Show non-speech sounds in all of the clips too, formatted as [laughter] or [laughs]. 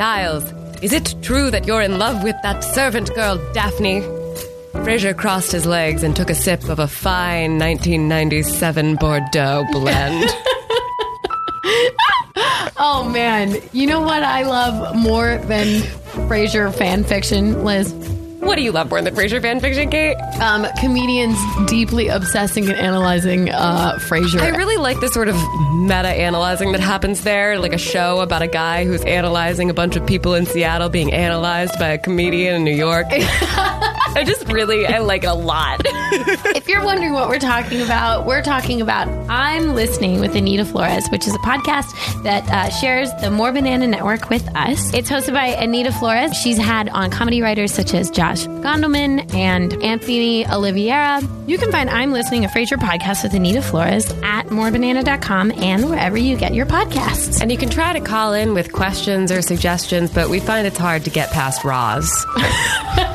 Styles, is it true that you're in love with that servant girl, Daphne? Frasier crossed his legs and took a sip of a fine 1997 Bordeaux [laughs] blend. Oh man, you know what I love more than Frasier fan fiction, Liz? What do you love more than Frasier fanfiction, Cait? Um, comedians deeply obsessing and analyzing uh, Frasier. I really like the sort of meta analyzing that happens there, like a show about a guy who's analyzing a bunch of people in Seattle being analyzed by a comedian in New York. [laughs] I just really, I like it a lot. [laughs] if you're wondering what we're talking about, we're talking about I'm Listening with Anita Flores, which is a podcast that uh, shares the More Banana Network with us. It's hosted by Anita Flores. She's had on comedy writers such as Josh Gondelman and Anthony Oliveira. You can find I'm Listening, a Frasier podcast with Anita Flores at morebanana.com and wherever you get your podcasts. And you can try to call in with questions or suggestions, but we find it's hard to get past Roz. [laughs]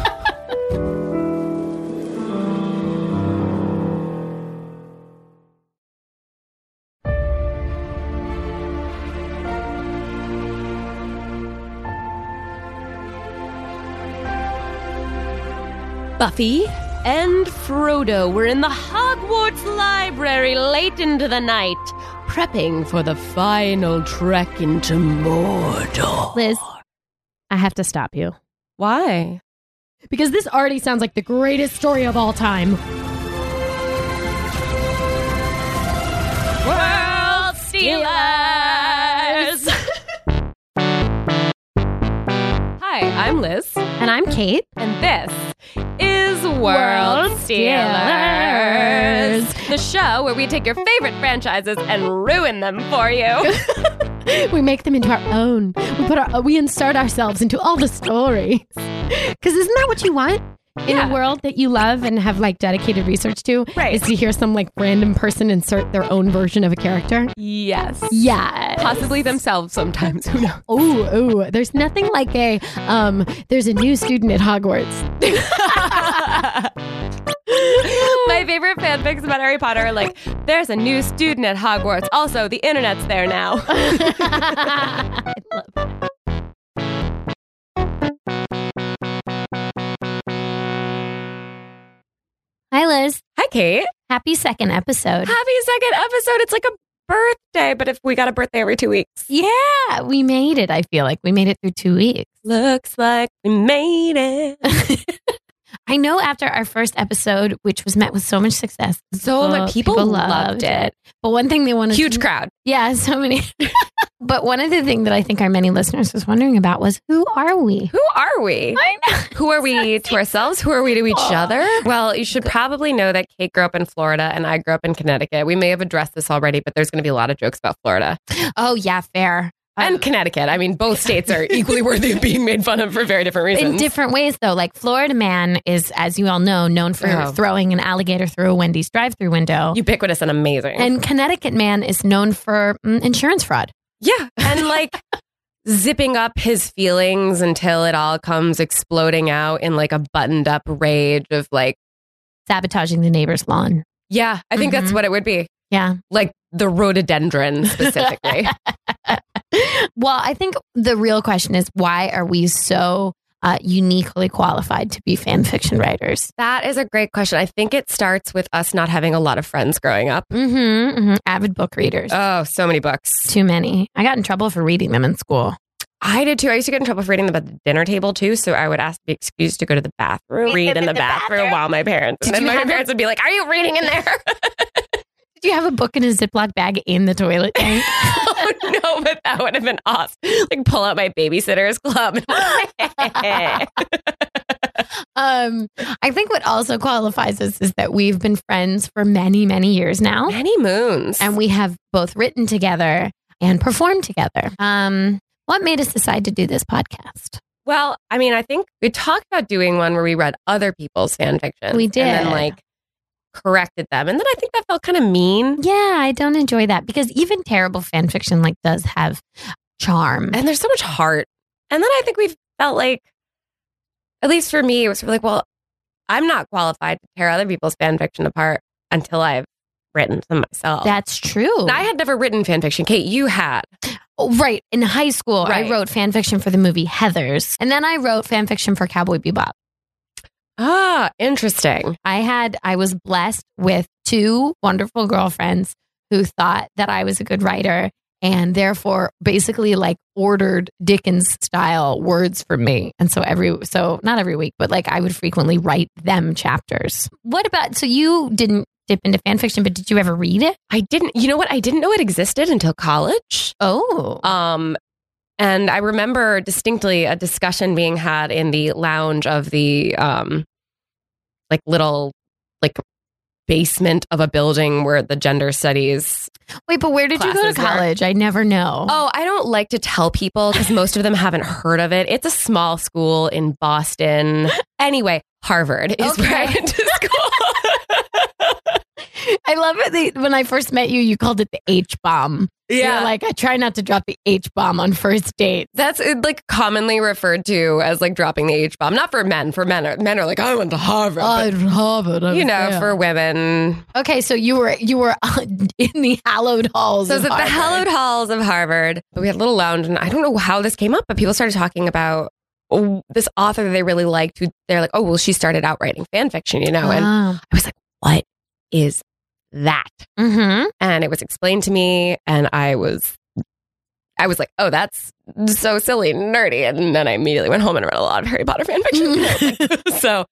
Buffy and Frodo were in the Hogwarts library late into the night, prepping for the final trek into Mordor. Liz, I have to stop you Why? because this already sounds like the greatest story of all time. World Stealers! [laughs] Hi, I'm Liz, And I'm Cait. and this is World, World Stealers, Stealers. the show where we take your favorite franchises and ruin them for you. [laughs] We make them into our own. We put our we insert ourselves into all the stories. Because isn't that what you want? In Yeah. a world that you love and have like dedicated research to, Right. is to hear some like random person insert their own version of a character. yes. Yeah, Possibly themselves sometimes. [laughs] Who knows? Oh, oh, there's nothing like a um. There's a new student at Hogwarts. [laughs] My favorite fanfics about Harry Potter are like, there's a new student at Hogwarts. Also, the internet's there now. [laughs] I love that. Hi, Liz. Hi, Cait. Happy second episode. Happy second episode. It's like a birthday, but if we got a birthday every two weeks. Yeah, we made it. I feel like we made it through two weeks. Looks like we made it. [laughs] I know after our first episode, which was met with so much success, So much people, loved it. But one thing they wanted Huge to, crowd. yeah, so many. [laughs] but one of the things that I think our many listeners was wondering about was who are we? Who are we? I know. Who are we [laughs] to ourselves? Who are we to each other? Well, you should probably know that Cait grew up in Florida and I grew up in Connecticut. We may have addressed this already, but there's going to be a lot of jokes about Florida Oh yeah, fair. and Um, Connecticut. I mean, both states are [laughs] equally worthy of being made fun of for very different reasons. in different ways though. Like Florida man is, as you all know, known for Oh. throwing an alligator through a Wendy's drive-through window. Ubiquitous and amazing. and Connecticut man is known for mm, insurance fraud. Yeah. [laughs] And like zipping up his feelings until it all comes exploding out in like a buttoned up rage of like, sabotaging the neighbor's lawn. yeah, I think that's Mhm. what it would be. Yeah. Like the rhododendron specifically. [laughs] well, I think the real question is why are we so uh, uniquely qualified to be fan fiction writers? that is a great question. I think it starts with us not having a lot of friends growing up. Mm-hmm, mm-hmm. Avid book readers. Oh, so many books. Too many. I got in trouble for reading them in school. I did too. I used to get in trouble for reading them at the dinner table too. So I would ask to be excused to go to the bathroom, read in the, bathroom, while my parents. Did and then my parents would be like, "Are you reading in there?" [laughs] You have a book in a Ziploc bag in the toilet [laughs] tank? oh no, but that would have been awesome. Like pull out my babysitters club. [laughs] um, I think what also qualifies us is that we've been friends for many, many years now. Many moons. and we have both written together and performed together. Um, what made us decide to do this podcast? well, I mean, I think we talked about doing one where we read other people's fan fiction. We did. And then like corrected them. And then I think that felt kind of mean. Yeah, I don't enjoy that because even terrible fan fiction like does have charm. And there's so much heart. And then I think we felt like, at least for me, it was sort of like, well, I'm not qualified to tear other people's fan fiction apart until I've written them myself. That's true. And I had never written fan fiction. Cait, you had. Oh, right. In high school, Right. I wrote fan fiction for the movie Heathers. And then I wrote fan fiction for Cowboy Bebop. Ah, interesting. I had, I was blessed with two wonderful girlfriends who thought that I was a good writer and therefore basically like ordered Dickens style words for me. And so every, so not every week, but like I would frequently write them chapters. What about, so you didn't dip into fan fiction, but did you ever read it? I didn't, you know what? I didn't know it existed until college. Oh. Um, and I remember distinctly a discussion being had in the lounge of the um, like little like basement of a building where the gender studies. Wait, but where did you go to were- college? I never know. Oh, I don't like to tell people because most of them haven't heard of it. It's a small school in Boston. [laughs] Anyway, Harvard is where I went to school. [laughs] I love it. that when I first met you, you called it the H bomb. yeah, You're like I try not to drop the H bomb on first date. That's uh, like commonly referred to as like dropping the H bomb. Not for men. For men, are, men are like, I went to Harvard. but, Harvard. you know, for women. okay, so you were you were [laughs] in the hallowed halls. So it's at the hallowed halls of Harvard. But we had a little lounge, and I don't know how this came up, but people started talking about oh, this author that they really liked. Who they're like, oh, well, she started out writing fan fiction, you know. And Oh. I was like, what is that? Mhm. And it was explained to me, and I was. I was like, oh, that's so silly and nerdy. And then I immediately went home and read a lot of Harry Potter fan fiction. [laughs] [laughs] so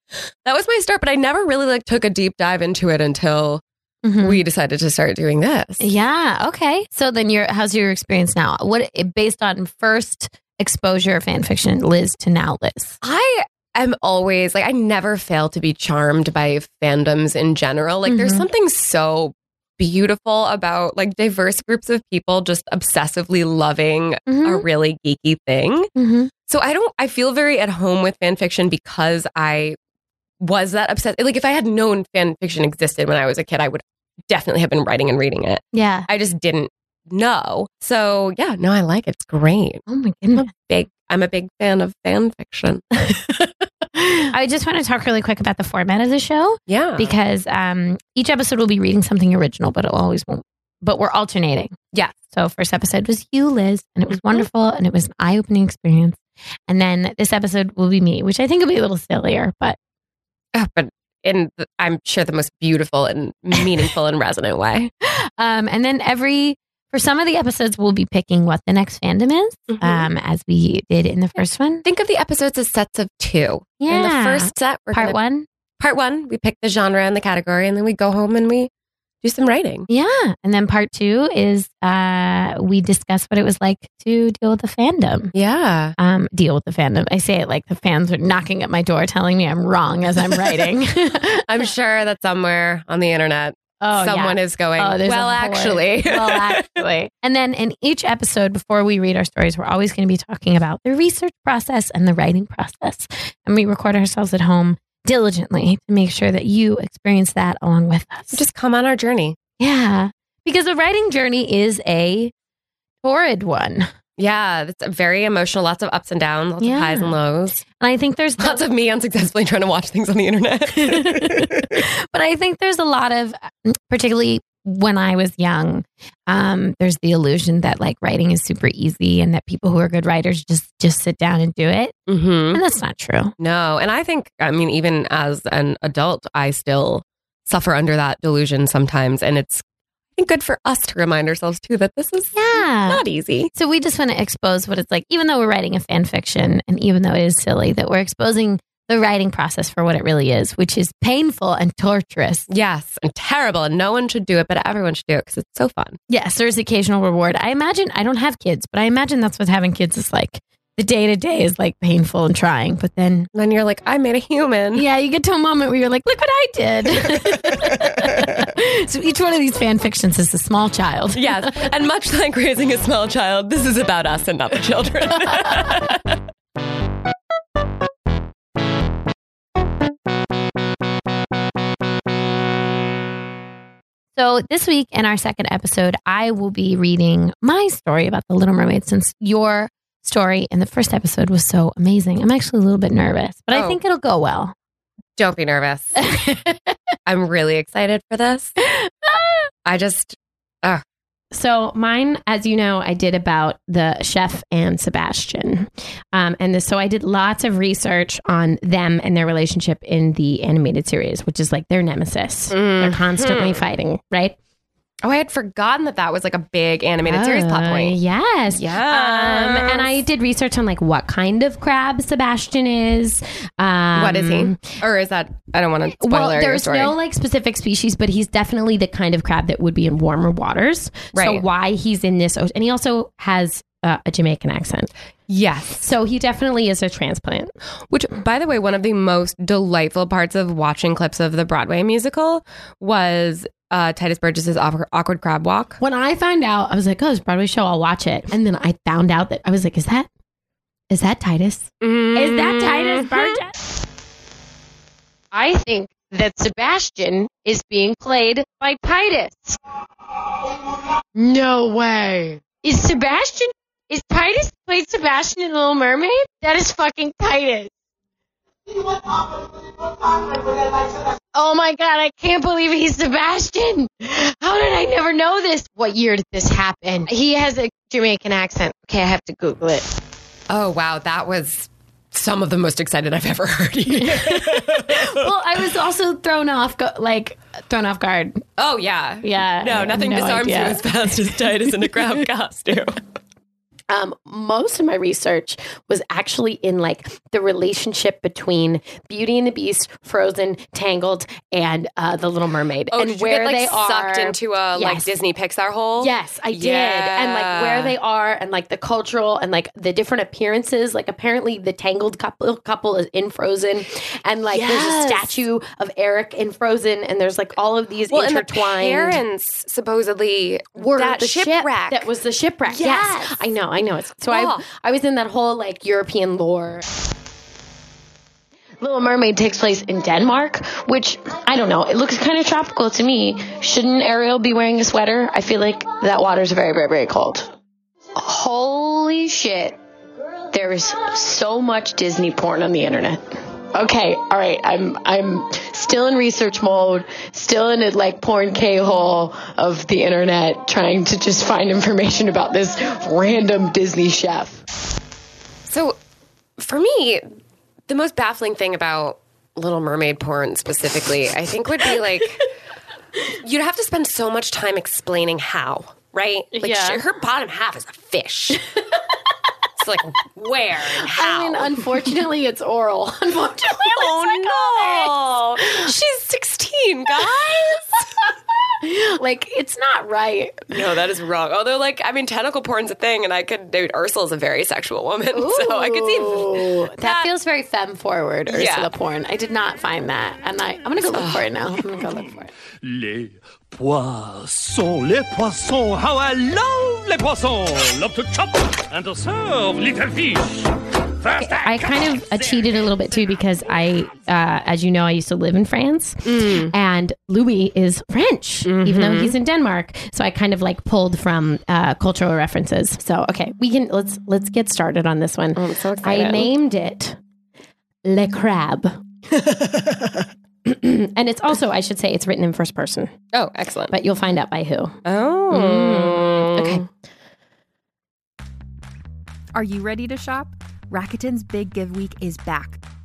that was my start, but I never really like took a deep dive into it until Mhm. we decided to start doing this. Yeah. Okay. So then, your how's your experience now? What based on first exposure of fan fiction, Liz to now, Liz? I am always like I never fail to be charmed by fandoms in general. Like there's Mhm. something so beautiful about like diverse groups of people just obsessively loving a Mhm. really geeky thing. Mhm. So I don't I feel very at home with fan fiction because I was that obsessed. Like if I had known fan fiction existed when I was a kid, I would definitely have been writing and reading it. Yeah. I just didn't know. So yeah, no, I like it. It's great. Oh my I'm goodness. a big I'm a big fan of fan fiction. [laughs] [laughs] I just want to talk really quick about the format of the show Yeah. because um, each episode will be reading something original, but it always won't. But we're alternating. Yeah. So first episode was you, Liz, and it was Mhm. wonderful and it was an eye-opening experience. And then this episode will be me, which I think will be a little sillier, but Oh, but in the, I'm sure the most beautiful and meaningful and resonant way. [laughs] um, and then every for some of the episodes we'll be picking what the next fandom is, Mhm. um, as we did in the first one. Think of the episodes as sets of two. Yeah. In the first set, we're part gonna- one. Part one, we pick the genre and the category, and then we go home and we do some writing. Yeah. And then part two is uh, we discuss what it was like to deal with the fandom. Yeah. Um, deal with the fandom. I say it like the fans are knocking at my door telling me I'm wrong as I'm writing. [laughs] I'm sure that somewhere on the internet, oh, someone is going, Oh, well, actually. [laughs] well, actually. And then in each episode, before we read our stories, we're always going to be talking about the research process and the writing process. And we record ourselves at home diligently to make sure that you experience that along with us. Just come on our journey. yeah. Because the writing journey is a torrid one. Yeah, it's very emotional, lots of ups and downs, lots Yeah. of highs and lows. And I think there's Lots of me unsuccessfully trying to watch things on the internet. [laughs] [laughs] but I think there's a lot of, particularly when I was young, um, there's the illusion that like writing is super easy and that people who are good writers just just sit down and do it, hmm and that's not true. No, and I think, I mean, even as an adult, I still suffer under that delusion sometimes. And it's Think, good for us to remind ourselves too that this is Yeah. not easy. So we just want to expose what it's like, even though we're writing a fan fiction, and even though it is silly, that we're exposing the writing process for what it really is, which is painful and torturous. Yes, and terrible. And no one should do it, but everyone should do it because it's so fun. Yes, there's occasional reward. I imagine I don't have kids, but I imagine that's what having kids is like. The day to day is like painful and trying, but then then you're like, I made a human. Yeah, you get to a moment where you're like, look what I did. [laughs] so each one of these fan fictions is a small child. Yes. And much like raising a small child, this is about us and not the children. [laughs] So this week in our second episode, I will be reading my story about the Little Mermaid since your story in the first episode was so amazing. I'm actually a little bit nervous, but I Oh. think it'll go well. Don't be nervous. [laughs] I'm really excited for this. [laughs] I just, uh, So mine, as you know, I did about the chef and Sebastian, um, and this, so I did lots of research on them and their relationship in the animated series, which is like their nemesis. They're constantly fighting, right? Oh, I had forgotten that that was like a big animated series plot point. Yes. Yes. Um, and I did research on like what kind of crab Sebastian is. Um, what is he? Or is that? I don't want to spoil well, there's no like specific species, but he's definitely the kind of crab that would be in warmer waters. Right. So why he's in this ocean, and he also has uh, a Jamaican accent. yes. So he definitely is a transplant. Which, by the way, one of the most delightful parts of watching clips of the Broadway musical was uh, Titus Burgess's awkward, awkward crab walk. When I found out, I was like, "Oh, it's a Broadway show. I'll watch it." And then I found out that I was like, "Is that is that Titus? Is that Titus Burgess?" I think that Sebastian is being played by Titus. No way. Is Sebastian is Titus played Sebastian in Little Mermaid? That is fucking Titus. Oh my god, I can't believe he's Sebastian. How did I never know this? What year did this happen? He has a Jamaican accent. Okay, I have to Google it. Oh, wow. That was some of the most excited I've ever heard you. [laughs] well, I was also thrown off, like thrown off guard. oh, yeah. Yeah, No, nothing no disarms idea. you as fast as Titus in a [laughs] crab costume. Um, most of my research was actually in like the relationship between Beauty and the Beast, Frozen, Tangled, and uh, The Little Mermaid, Oh, and where get, like, they sucked are into a like Disney Pixar hole? Yes, I did. And like where they are and like the cultural and like the different appearances. Like apparently the Tangled couple couple is in Frozen and like there's a statue of Eric in Frozen and there's like all of these Well, and the intertwined parents supposedly were that the ship shipwreck. that was the shipwreck. Yes. Yes. I know, I know. It's so Oh. I I was in that whole like European lore. Little Mermaid takes place in Denmark, which I don't know. It looks kind of tropical to me. Shouldn't Ariel be wearing a sweater? I feel like that water's very, very, very cold. Holy shit. There is so much Disney porn on the internet. Okay, all right. I'm I'm still in research mode, still in a like porn K hole of the internet, trying to just find information about this random Disney chef. So, for me, the most baffling thing about Little Mermaid porn specifically, I think, would be like [laughs] you'd have to spend so much time explaining how, right? Like, Yeah. she- her bottom half is a fish. [laughs] it's like where and how? I mean, unfortunately, it's oral. [laughs] Unfortunately, oh no, she's sixteen, guys. [laughs] like it's not right. No, that is wrong. Although, like, I mean, tentacle porn's a thing, and I could. Dude, Ursula's a very sexual woman, [laughs] so I could see. That, that- feels very femme forward, Ursula Yeah. porn. I did not find that, and I I'm gonna go look for it now. I'm gonna go look for it. Les poissons, les poissons, how I love les poissons! Love to chop and to serve little fish. I kind of cheated a little bit too because I, uh, as you know, I used to live in France, and Louis is French, even though he's in Denmark. So I kind of like pulled from uh, cultural references. So okay, we can let's let's get started on this one. I'm so I named it Le Crab. [laughs] [clears throat] and it's also, I should say, it's written in first person, Oh, excellent. but you'll find out by who. oh, mm. Okay. Are you ready to shop? Rakuten's Big Give Week is back.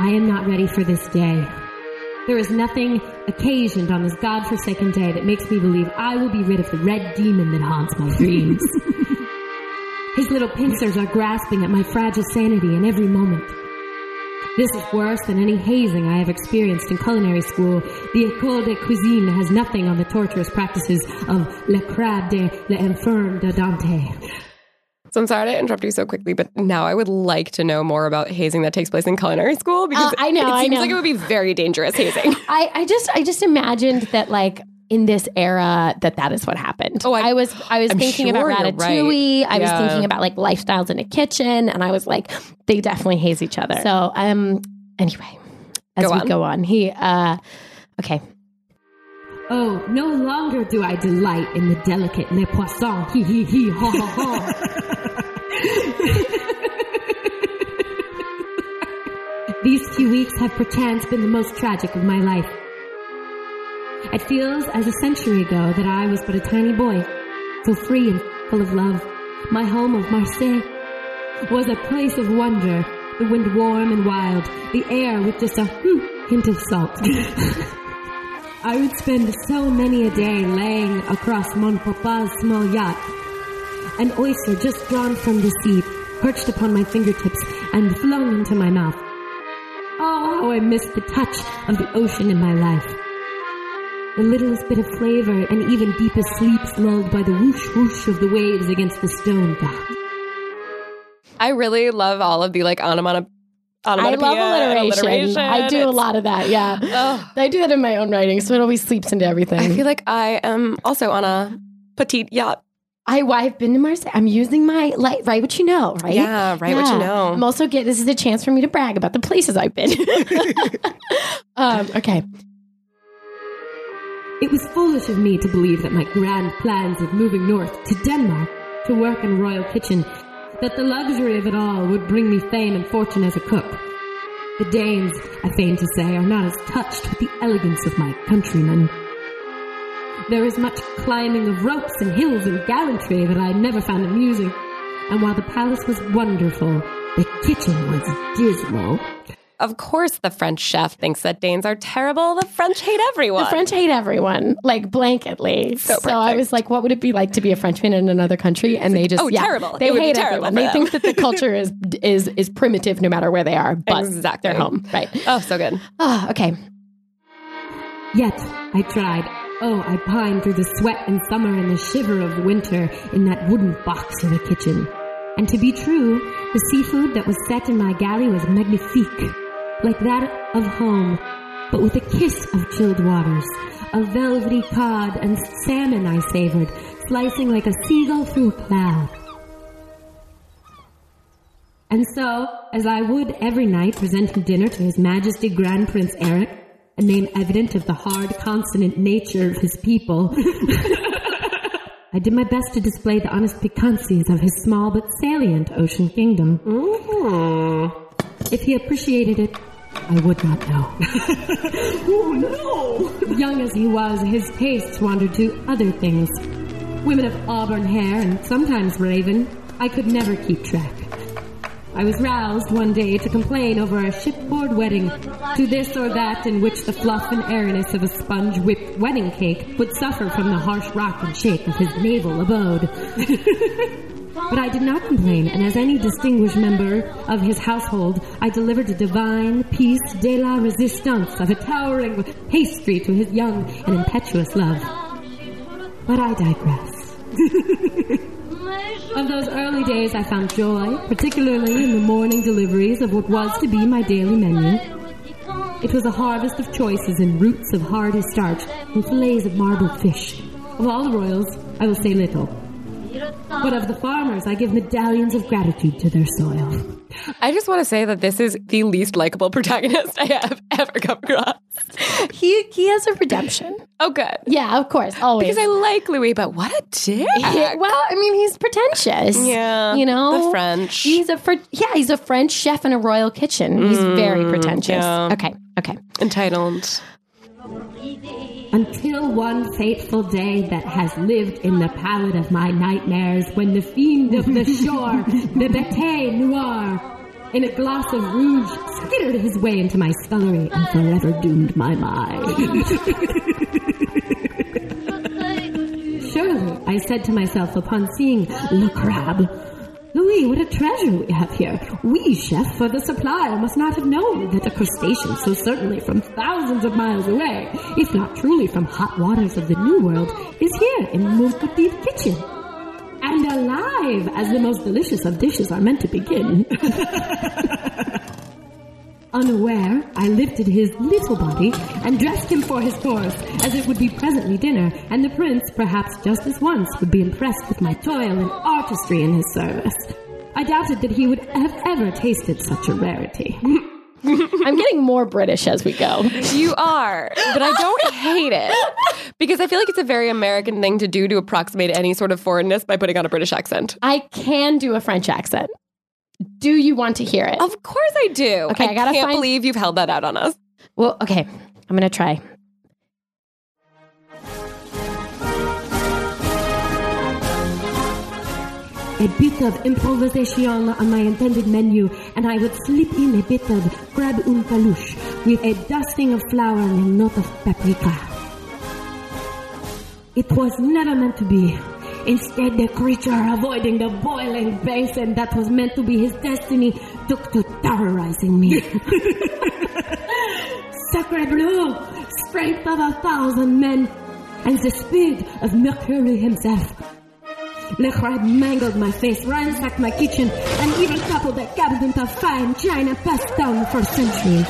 I am not ready for this day. There is nothing occasioned on this God-forsaken day that makes me believe I will be rid of the red demon that haunts my dreams. [laughs] His little pincers are grasping at my fragile sanity in every moment. This is worse than any hazing I have experienced in culinary school. The École de Cuisine has nothing on the torturous practices of Le Crabe de l'Infirme de Dante. So I'm sorry to interrupt you so quickly, but now I would like to know more about hazing that takes place in culinary school because Uh, I know, it seems know. like it would be very dangerous hazing. [laughs] I, I just I just imagined that like in this era that that is what happened. Oh, I- I, was I was I'm thinking about sure you're ratatouille. right. I was thinking about like lifestyles in a kitchen, and I was like, they definitely haze each other. So um, anyway, as Go we go on, he uh, okay. Oh, no longer do I delight in the delicate les poissons. Hee hee hee, ha ha [laughs] ha. These few weeks have perchance been the most tragic of my life. It feels as a century ago that I was but a tiny boy, so free and full of love. My home of Marseille was a place of wonder, the wind warm and wild, the air with just a hmm, hint of salt. [laughs] I would spend so many a day laying across Mon Papa's small yacht, an oyster just drawn from the sea, perched upon my fingertips and flung into my mouth. Oh, how I missed the touch of the ocean in my life. The littlest bit of flavor and even deepest sleeps lulled by the whoosh whoosh of the waves against the stone dock. I really love all of the like onomatopoeia. I love alliteration. I do a lot of that. Yeah, Ugh. I do that in my own writing, so it always sleeps into everything. I feel like I am also on a petite yacht. I, well, I've been to Marseille. I'm using my like write what you know, right? Yeah, write what you know. I'm also get this is a chance for me to brag about the places I've been. [laughs] um, okay. It was foolish of me to believe that my grand plans of moving north to Denmark to work in a royal kitchen, that the luxury of it all would bring me fame and fortune as a cook. The Danes, I feign to say, are not as touched with the elegance of my countrymen. There is much climbing of ropes and hills and gallantry that I never found amusing. And while the palace was wonderful, the kitchen was dismal. Of course, the French chef thinks that Danes are terrible. The French hate everyone. The French hate everyone, like blanketly. So, I was like, what would it be like to be a Frenchman in another country? And they just, oh, yeah, terrible. They It would be hate terrible everyone. They think that the culture is is is primitive no matter where they are, but Exactly. they're home, right? oh, so good. Oh, okay. Yet I tried. Oh, I pined through the sweat in summer and the shiver of winter in that wooden box in the kitchen. And to be true, the seafood that was set in my galley was magnifique, like that of home, but with a kiss of chilled waters. A velvety cod and salmon I savored, slicing like a seagull through a cloud. And so, as I would every night presenting dinner to His Majesty Grand Prince Eric, a name evident of the hard consonant nature of his people, [laughs] I did my best to display the honest piquancies of his small but salient ocean kingdom. Mm-hmm. If he appreciated it, I would not know. [laughs] oh no! Young as he was, his tastes wandered to other things. Women of auburn hair and sometimes raven, I could never keep track. I was roused one day to complain over a shipboard wedding, to this or that in which the fluff and airiness of a sponge whipped wedding cake would suffer from the harsh rock and shake of his naval abode. [laughs] but I did not complain, and as any distinguished member of his household, I delivered a divine piece de la resistance of a towering pastry to his young and impetuous love. But I digress. [laughs] Of those early days, I found joy, particularly in the morning deliveries of what was to be my daily menu. It was a harvest of choices in roots of hardy starch and fillets of marbled fish. Of all the royals, I will say little. But of the farmers, I give medallions of gratitude to their soil. I just want to say that this is the least likable [laughs] protagonist I have ever come across. He he has a redemption. Oh, good. Yeah, of course, always. Because I like Louis, but what a dick. Yeah, well, I mean, he's pretentious. Yeah, you know, the French. He's a fr- yeah, he's a French chef in a royal kitchen. He's very mm, pretentious. yeah. Okay, okay. Entitled. Until one fateful day that has lived in the palette of my nightmares when the fiend of the shore, [laughs] the Bete Noir, in a glass of rouge, skittered his way into my scullery and forever doomed my mind. [laughs] Surely, I said to myself upon seeing Le Crabe, Louis, what a treasure we have here. We, chef for the supplier, must not have known that a crustacean so certainly from thousands of miles away, if not truly from hot waters of the New World, is here in Petit kitchen. And alive, as the most delicious of dishes are meant to begin. [laughs] Unaware, I lifted his little body and dressed him for his course, as it would be presently dinner, and the prince, perhaps just as once, would be impressed with my toil and artistry in his service. I doubted that he would have ever tasted such a rarity. [laughs] I'm getting more British as we go. You are, but I don't hate it because I feel like it's a very American thing to do to approximate any sort of foreignness by putting on a British accent. I can do a French accent. Do you want to hear it? Of course I do. Okay, I gotta can't find- believe you've held that out on us. Well, okay. I'm gonna try. a bit of improvisation on my intended menu, and I would slip in a bit of crab un palouche with a dusting of flour and a note of paprika. It was never meant to be. Instead, the creature, avoiding the boiling basin that was meant to be his destiny, took to terrorizing me. [laughs] Sacre bleu! Strength of a thousand men, and the speed of Mercury himself. Le Crab mangled my face, ransacked my kitchen, and even toppled a cabinet of fine china passed down for centuries.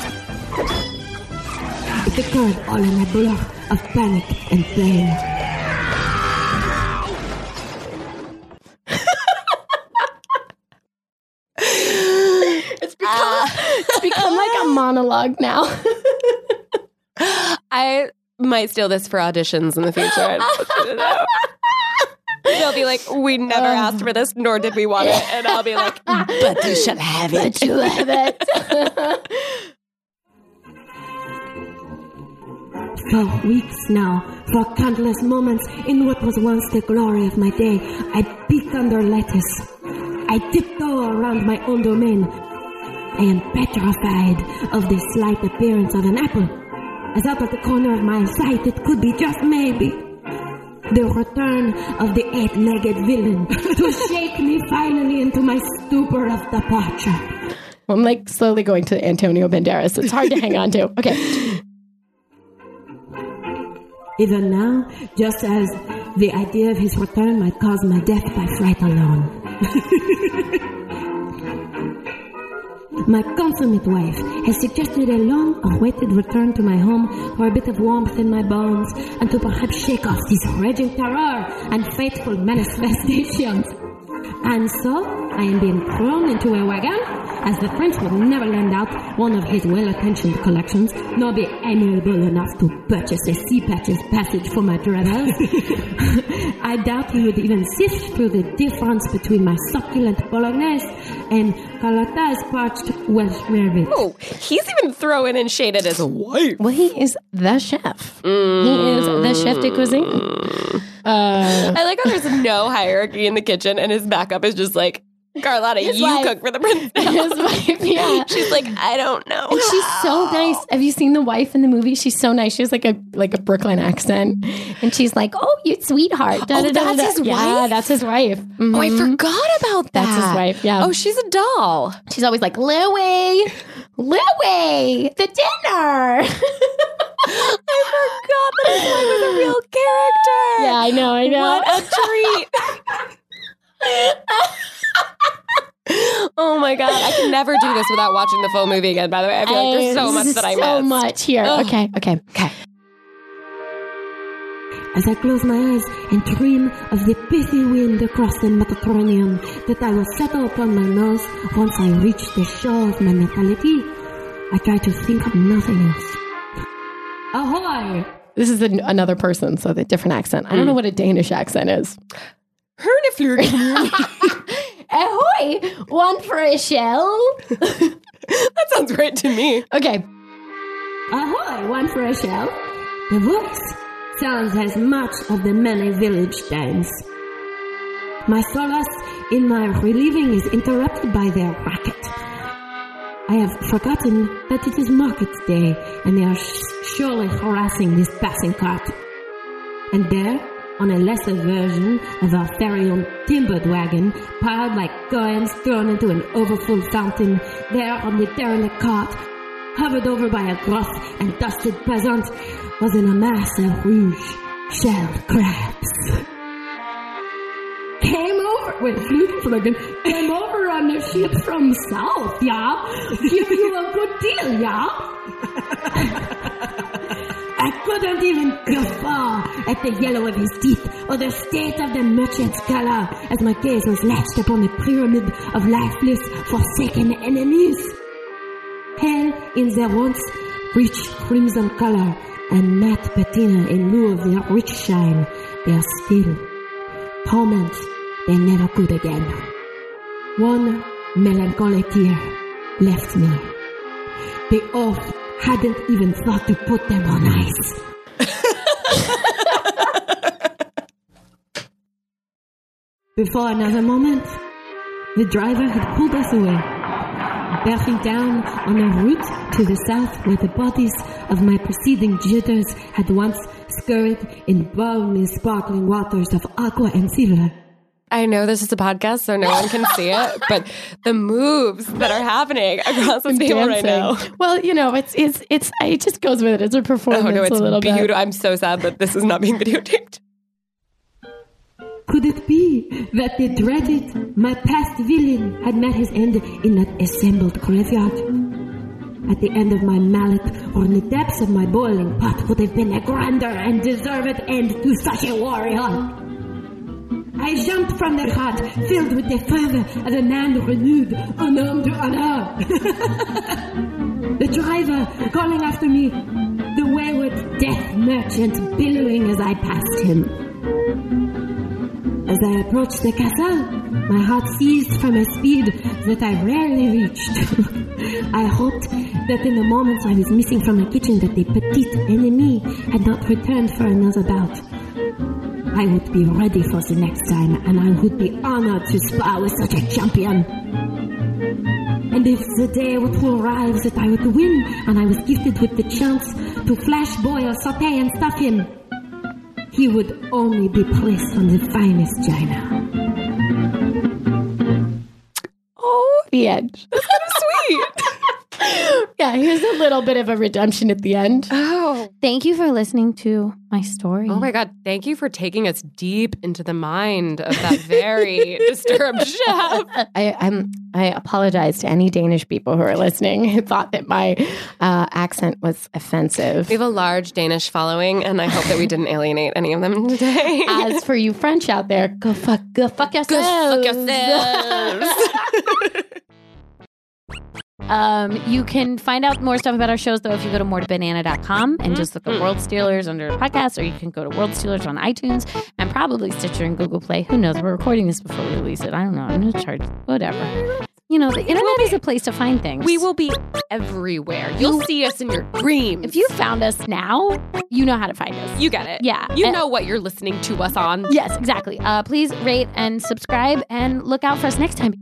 It occurred all in a blur of panic and pain. Monologue now. [laughs] I might steal this for auditions in the future. I just want you to know. [laughs] They'll be like, "We never asked for this, nor did we want it," and I'll be like, [laughs] "But you shall have it." you have it. For weeks now, for countless moments, in what was once the glory of my day, I peek under lettuce. I tiptoe around my own domain. I am petrified of the slight appearance of an apple. As out of the corner of my sight, it could be just maybe the return of the eight-legged villain to [laughs] shake me finally into my stupor of departure. I'm like slowly going to Antonio Banderas. It's hard to hang on to. [laughs] Okay. Even now, just as the idea of his return might cause my death by fright alone. [laughs] my consummate wife has suggested a long awaited return to my home for a bit of warmth in my bones and to perhaps shake off this raging terror and fateful manifestations. And so, I am being thrown into a wagon, as the prince would never lend out one of his well-attentioned collections, nor be amiable enough to purchase a sea patches passage for my travels. [laughs] I doubt he would even sift through the difference between my succulent bolognese and Carlotta's parched Welsh rarebit. Oh, he's even throwing in shade at his wife. Well, he is the chef. He is the chef de cuisine. Uh, I like how there's no hierarchy in the kitchen, and his backup is just like, Carlotta, you wife. cook for the prince. [laughs] his wife, yeah. [laughs] She's like, I don't know. And she's so nice. Have you seen the wife in the movie? She's so nice. She has like a like a Brooklyn accent, and she's like, "Oh, you sweetheart." [gasps] Da, Oh, da, that's da. his Yeah, wife? that's his wife. Mhm. Oh, I forgot about that. That's his wife, yeah. Oh, she's a doll. She's always like, "Louie, Louie, the dinner." [laughs] I forgot that his wife was a real character. yeah, I know. I know. What a treat. Oh my god, I can never do this without watching the full movie again. By the way, I feel like there's so much that I missed. so much here. Okay, okay, okay. as I close my eyes and dream of the pithy wind across the Mediterranean that I will settle upon my nose once I reach the shore of my mentality. I try to think of nothing else. Ahoy! This is an another person, so the different accent. I don't know mm. what a Danish accent is. [laughs] Ahoy! One for a shell. [laughs] That sounds right to me. Okay. Ahoy, one for a shell. The voice sounds as much of the many village towns. My solace in my relieving is interrupted by their racket. I have forgotten that it is market day and they are sh- surely harassing this passing cart. And there, on a lesser version of our very timbered wagon, piled like coins thrown into an overfull fountain, there on the derelict cart, hovered over by a gruff and dusted peasant, was an amass of rouge shelled crabs. Came over, wait, Flugfluggen, came over on the ship from south, yeah? Give you a good deal, yeah? [laughs] I couldn't even guffaw at the yellow of his teeth or the state of the merchant's color as my gaze was latched upon the pyramid of lifeless, forsaken enemies. Pale in their once rich crimson color and matte patina in lieu of their rich shine, they are still torment they never could again. One melancholy tear left me. The oath hadn't even thought to put them on ice. [laughs] Before another moment, the driver had pulled us away, bearing down on a route to the south where the bodies of my preceding jitters had once scurried in balmy, sparkling waters of aqua and silver. I know this is a podcast, so no one can see it, [laughs] but the moves that are happening across the table right now. Well, you know, it's it's it's it just goes with it. It's a performance Oh no, it's a little beautiful. bit. I'm so sad that this is not being videotaped. Could it be that the dreaded, my past villain had met his end in that assembled graveyard? At the end of my mallet or in the depths of my boiling pot would have been a grander and deserved end to such a warrior. I jumped from the cart, filled with the fervor of a man renewed, unarmed to honor. the driver calling after me, the wayward death merchant billowing as I passed him. As I approached the castle, my heart seized from a speed that I rarely reached. [laughs] I hoped that in the moments I was missing from the kitchen that the petite enemy had not returned for another bout. I would be ready for the next time, and I would be honored to spar with such a champion. And if the day would arrive that I would win, and I was gifted with the chance to flash boil, saute, and stuff him, he would only be placed on the finest china. Oh, the edge! end. Sweet. [laughs] yeah, here's a little bit of a redemption at the end. Oh. Thank you for listening to my story. Oh my God. Thank you for taking us deep into the mind of that very [laughs] disturbed chef. I, I'm, I apologize to any Danish people who are listening who thought that my uh, accent was offensive. We have a large Danish following, and I hope that we didn't alienate any of them today. [laughs] As for you French out there, go fuck, go fuck yourselves. Fuck yourselves. Um, you can find out more stuff about our shows, though, if you go to morebanana.com and just look at World Stealers under podcast, or you can go to World Stealers on iTunes and probably Stitcher and Google Play. Who knows? We're recording this before we release it. I don't know. I'm going to charge whatever. You know, the internet is a place to find things. we will be everywhere. You'll see us in your dreams. If you found us now, you know how to find us. you get it. Yeah. You And- know what you're listening to us on. Yes, exactly. Uh, please rate and subscribe and look out for us next time.